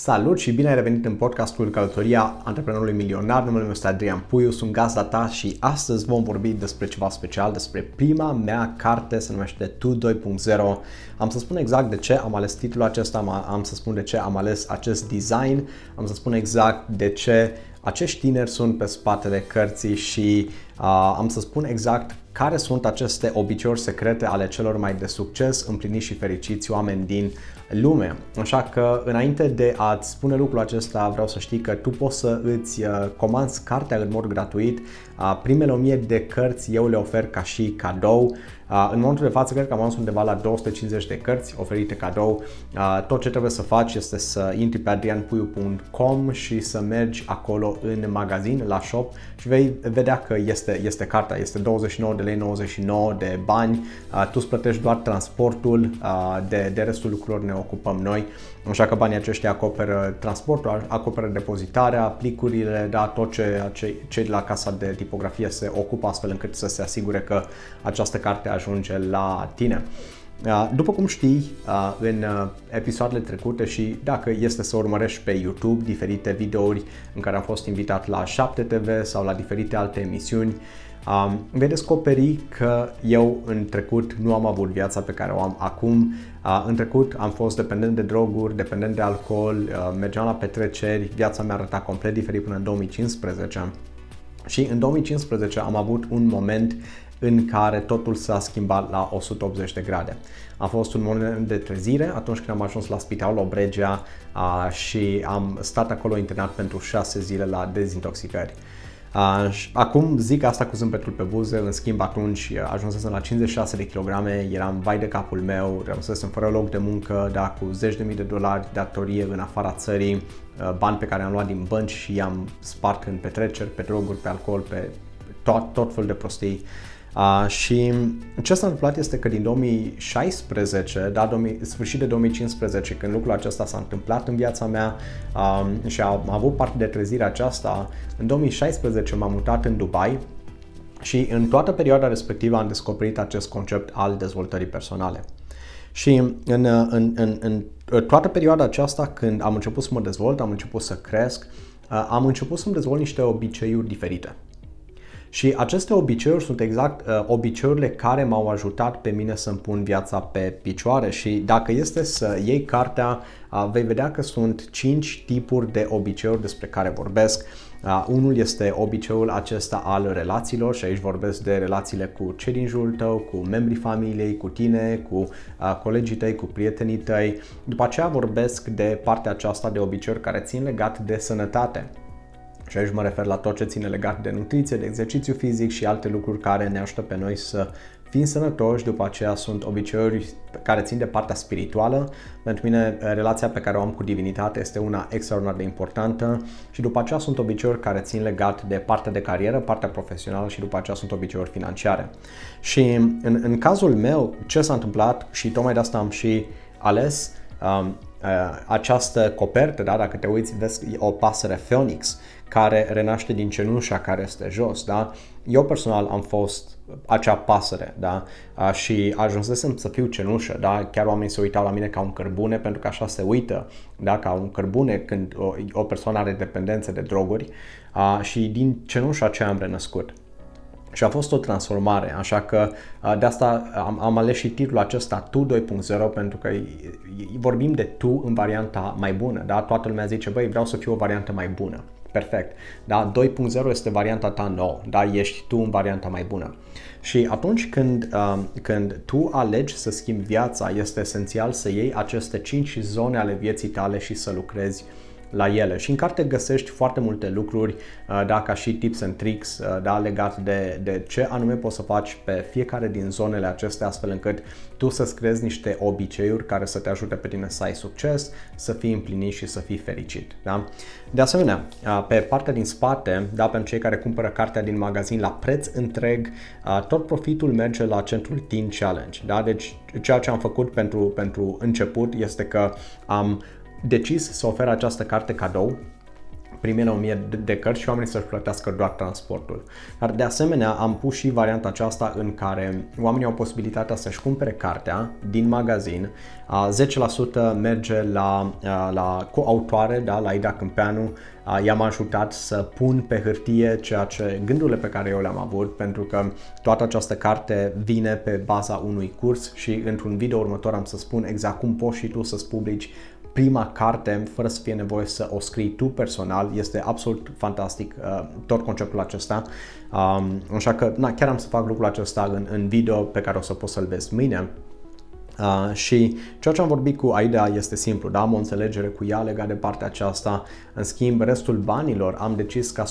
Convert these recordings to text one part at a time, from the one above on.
Salut și bine ai revenit în podcastul Călătoria Antreprenorului Milionar. Numele meu este Adrian Puiu, sunt gazda ta și astăzi vom vorbi despre ceva special, despre prima mea carte, se numește Tu 2.0. Am să spun exact de ce am ales titlul acesta, am să spun de ce am ales acest design, am să spun exact de ce acești tineri sunt pe spatele cărții și uh, am să spun exact care sunt aceste obiceiuri secrete ale celor mai de succes, împliniți și fericiți oameni din lume. Așa că înainte de a-ți spune lucrul acesta, vreau să știi că tu poți să îți uh, comanzi cartea în mod gratuit. Uh, primele 1000 de cărți eu le ofer ca și cadou. Uh, în momentul de față cred că am ajuns undeva la 250 de cărți oferite cadou. Tot ce trebuie să faci este să intri pe adrianpuiu.com și să mergi acolo în magazin, la shop și vei vedea că este, este cartea, este 29 de lei 99 de bani, tu îți plătești doar transportul, de, de restul lucrurilor ne ocupăm noi, așa că banii aceștia acoperă transportul, acoperă depozitarea, plicurile, da, tot ce cei de la casa de tipografie se ocupă astfel încât să se asigure că această carte ajunge la tine. După cum știi, în episoadele trecute și dacă este să urmărești pe YouTube diferite videouri în care am fost invitat la 7 TV sau la diferite alte emisiuni, Um, vei descoperi că eu în trecut nu am avut viața pe care o am acum. Uh, în trecut am fost dependent de droguri, dependent de alcool, uh, mergeam la petreceri, viața mea arăta complet diferit până în 2015. Și în 2015 am avut un moment în care totul s-a schimbat la 180 de grade. A fost un moment de trezire atunci când am ajuns la spitalul Obregea uh, și am stat acolo internat pentru 6 zile la dezintoxicări. Acum zic asta cu zâmbetul pe buze, în schimb atunci ajunsesem la 56 de kilograme, eram vai de capul meu, rămăsesem fără loc de muncă, da, cu zeci de mii de dolari de datorie în afara țării, bani pe care am luat din bănci și i-am spart în petreceri, pe droguri, pe alcool, pe tot, tot fel de prostii. Uh, și ce s-a întâmplat este că din 2016, da, 2000, sfârșit de 2015, când lucrul acesta s-a întâmplat în viața mea um, și am avut parte de trezirea aceasta, în 2016 m-am mutat în Dubai și în toată perioada respectivă am descoperit acest concept al dezvoltării personale. Și în, în, în, în toată perioada aceasta, când am început să mă dezvolt, am început să cresc, uh, am început să-mi dezvolt niște obiceiuri diferite. Și aceste obiceiuri sunt exact uh, obiceiurile care m-au ajutat pe mine să-mi pun viața pe picioare și dacă este să iei cartea, uh, vei vedea că sunt 5 tipuri de obiceiuri despre care vorbesc. Uh, unul este obiceiul acesta al relațiilor și aici vorbesc de relațiile cu cei din jurul tău, cu membrii familiei, cu tine, cu uh, colegii tăi, cu prietenii tăi. După aceea vorbesc de partea aceasta de obiceiuri care țin legat de sănătate și aici mă refer la tot ce ține legat de nutriție, de exercițiu fizic și alte lucruri care ne ajută pe noi să fim sănătoși, după aceea sunt obiceiuri care țin de partea spirituală. Pentru mine, relația pe care o am cu divinitate este una extraordinar de importantă și după aceea sunt obiceiuri care țin legat de partea de carieră, partea profesională și după aceea sunt obiceiuri financiare. Și în, în cazul meu, ce s-a întâmplat și tocmai de asta am și ales um, uh, această copertă, da? dacă te uiți, vezi o pasăre Phoenix care renaște din cenușa care este jos, da? Eu personal am fost acea pasăre, da? Și ajunsesem să fiu cenușă, da? Chiar oamenii se uitau la mine ca un cărbune pentru că așa se uită, da? Ca un cărbune când o, o persoană are dependență de droguri și din cenușa aceea am renăscut. Și a fost o transformare, așa că de asta am, am ales și titlul acesta Tu 2.0 pentru că vorbim de tu în varianta mai bună, da? Toată lumea zice, băi, vreau să fiu o variantă mai bună. Perfect. Da? 2.0 este varianta ta nouă, da? ești tu în varianta mai bună. Și atunci când, uh, când tu alegi să schimbi viața, este esențial să iei aceste 5 zone ale vieții tale și să lucrezi la ele. Și în carte găsești foarte multe lucruri, uh, da, ca și tips and tricks, uh, da, legat de, de ce anume poți să faci pe fiecare din zonele acestea, astfel încât tu să-ți creezi niște obiceiuri care să te ajute pe tine să ai succes, să fii împlinit și să fii fericit. Da? De asemenea, uh, pe partea din spate, da, pentru cei care cumpără cartea din magazin la preț întreg, tot profitul merge la centrul Teen Challenge. Da? Deci ceea ce am făcut pentru, pentru început este că am decis să ofer această carte cadou primele 1000 de cărți și oamenii să-și plătească doar transportul. Dar de asemenea am pus și varianta aceasta în care oamenii au posibilitatea să-și cumpere cartea din magazin, 10% merge la, la coautoare, da, la Ida Câmpeanu, i-am ajutat să pun pe hârtie ceea ce gândurile pe care eu le-am avut, pentru că toată această carte vine pe baza unui curs și într-un video următor am să spun exact cum poți și tu să-ți publici prima carte fără să fie nevoie să o scrii tu personal. Este absolut fantastic uh, tot conceptul acesta. Um, așa că na, chiar am să fac lucrul acesta în, în video pe care o să poți să-l vezi mâine. Uh, și ceea ce am vorbit cu Aida este simplu, da? am o înțelegere cu ea legat de partea aceasta. În schimb, restul banilor am decis ca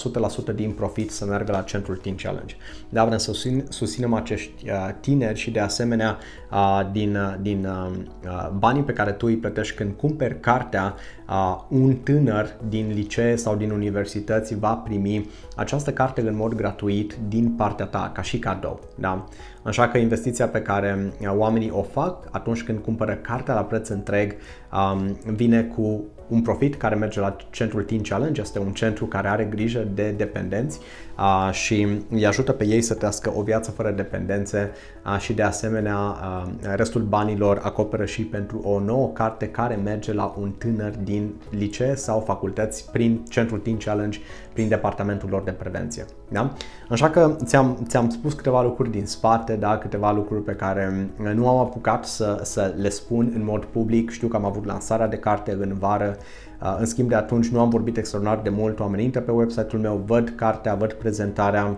100% din profit să meargă la centrul Teen Challenge. Da, vrem să susțin, susținem acești uh, tineri și de asemenea uh, din, uh, din uh, uh, banii pe care tu îi plătești când cumperi cartea, uh, un tânăr din licee sau din universități va primi această carte în mod gratuit din partea ta, ca și cadou. Da? Așa că investiția pe care uh, oamenii o fac atunci când cumpără cartea la preț întreg um, vine cu un profit care merge la centrul Teen Challenge, este un centru care are grijă de dependenți uh, și îi ajută pe ei să trăiască o viață fără dependențe uh, și de asemenea uh, restul banilor acoperă și pentru o nouă carte care merge la un tânăr din licee sau facultăți prin centrul Teen Challenge, prin departamentul lor de prevenție. Da? Așa că ți-am, ți-am spus câteva lucruri din spate, da? câteva lucruri pe care nu am apucat să, să le spun în mod public. Știu că am avut lansarea de carte în vară, uh, în schimb de atunci nu am vorbit extraordinar de mult, oamenii intră pe website-ul meu, văd cartea, văd prezentarea,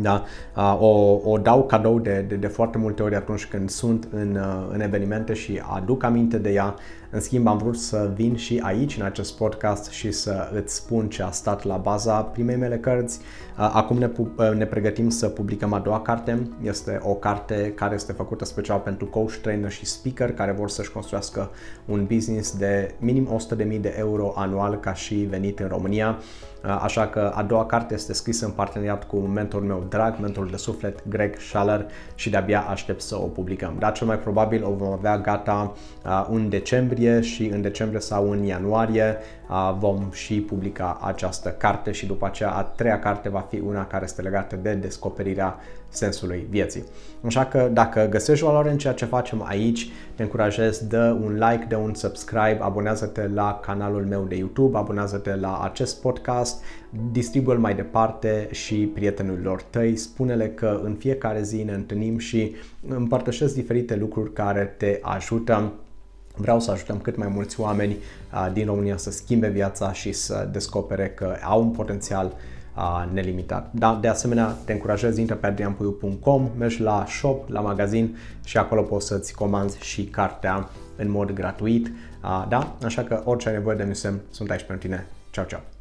da? Uh, o, o dau cadou de, de, de foarte multe ori atunci când sunt în, uh, în evenimente și aduc aminte de ea. În schimb, am vrut să vin și aici, în acest podcast, și să îți spun ce a stat la baza primei mele cărți. Acum ne, ne pregătim să publicăm a doua carte. Este o carte care este făcută special pentru coach, trainer și speaker care vor să-și construiască un business de minim 100.000 de euro anual ca și venit în România. Așa că a doua carte este scrisă în parteneriat cu mentorul meu drag, mentorul de suflet, Greg Schaller și de-abia aștept să o publicăm. Dar cel mai probabil o vom avea gata în decembrie decembrie și în decembrie sau în ianuarie vom și publica această carte și după aceea a treia carte va fi una care este legată de descoperirea sensului vieții. Așa că dacă găsești valoare în ceea ce facem aici, te încurajez, dă un like, dă un subscribe, abonează-te la canalul meu de YouTube, abonează-te la acest podcast, distribuie-l mai departe și prietenilor tăi, spune-le că în fiecare zi ne întâlnim și împărtășesc diferite lucruri care te ajută Vreau să ajutăm cât mai mulți oameni uh, din România să schimbe viața și să descopere că au un potențial uh, nelimitat. Da, de asemenea, te încurajez, intră pe adrianpuiu.com, mergi la shop, la magazin și acolo poți să-ți comanzi și cartea în mod gratuit. Uh, da, așa că orice ai nevoie de mine sunt aici pentru tine. Ciao, ciao!